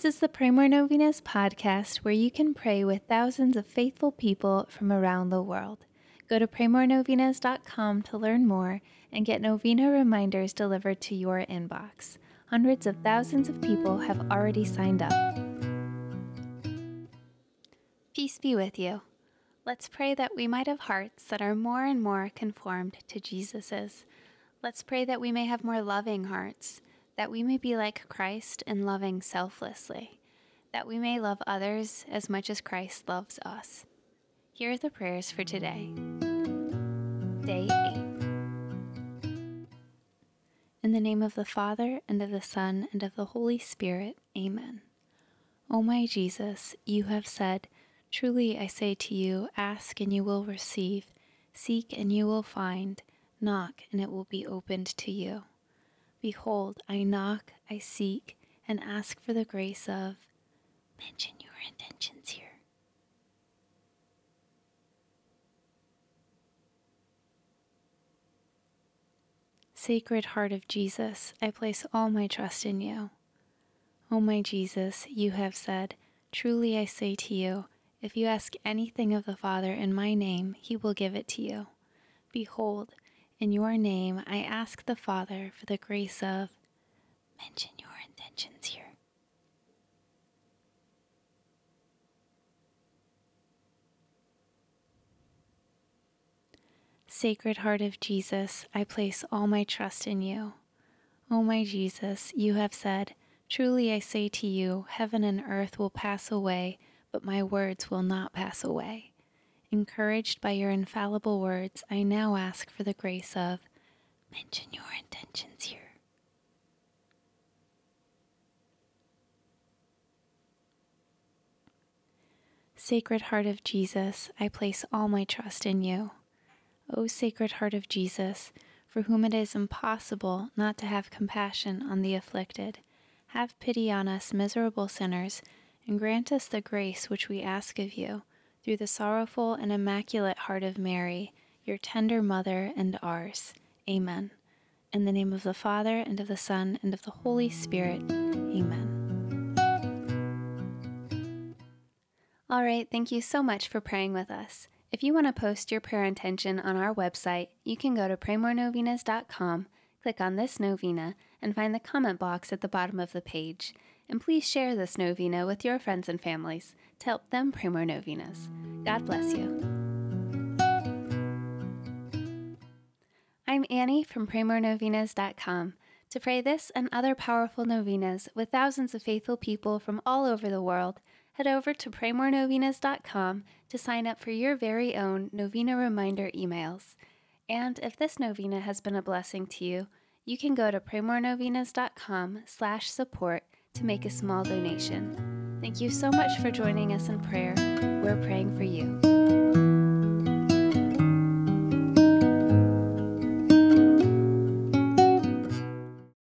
This is the Pray More Novenas podcast where you can pray with thousands of faithful people from around the world. Go to praymorenovenas.com to learn more and get novena reminders delivered to your inbox. Hundreds of thousands of people have already signed up. Peace be with you. Let's pray that we might have hearts that are more and more conformed to Jesus's. Let's pray that we may have more loving hearts that we may be like Christ in loving selflessly, that we may love others as much as Christ loves us. Here are the prayers for today. Day 8. In the name of the Father, and of the Son, and of the Holy Spirit, Amen. O my Jesus, you have said, Truly I say to you, ask and you will receive, seek and you will find, knock and it will be opened to you. Behold, I knock, I seek, and ask for the grace of. Mention your intentions here. Sacred Heart of Jesus, I place all my trust in you. O my Jesus, you have said, Truly I say to you, if you ask anything of the Father in my name, he will give it to you. Behold, in your name, I ask the Father for the grace of. Mention your intentions here. Sacred Heart of Jesus, I place all my trust in you. O my Jesus, you have said, Truly I say to you, heaven and earth will pass away, but my words will not pass away. Encouraged by your infallible words, I now ask for the grace of mention your intentions here. Sacred Heart of Jesus, I place all my trust in you. O Sacred Heart of Jesus, for whom it is impossible not to have compassion on the afflicted, have pity on us miserable sinners, and grant us the grace which we ask of you through the sorrowful and immaculate heart of Mary, your tender mother and ours. Amen. In the name of the Father, and of the Son, and of the Holy Spirit. Amen. All right, thank you so much for praying with us. If you want to post your prayer intention on our website, you can go to praymorenovenas.com, click on this novena, and find the comment box at the bottom of the page. And please share this novena with your friends and families to help them pray more novenas. God bless you. I'm Annie from PrayMoreNovenas.com. To pray this and other powerful novenas with thousands of faithful people from all over the world, head over to PrayMoreNovenas.com to sign up for your very own novena reminder emails. And if this novena has been a blessing to you, you can go to PrayMoreNovenas.com slash support to make a small donation. Thank you so much for joining us in prayer. We're praying for you.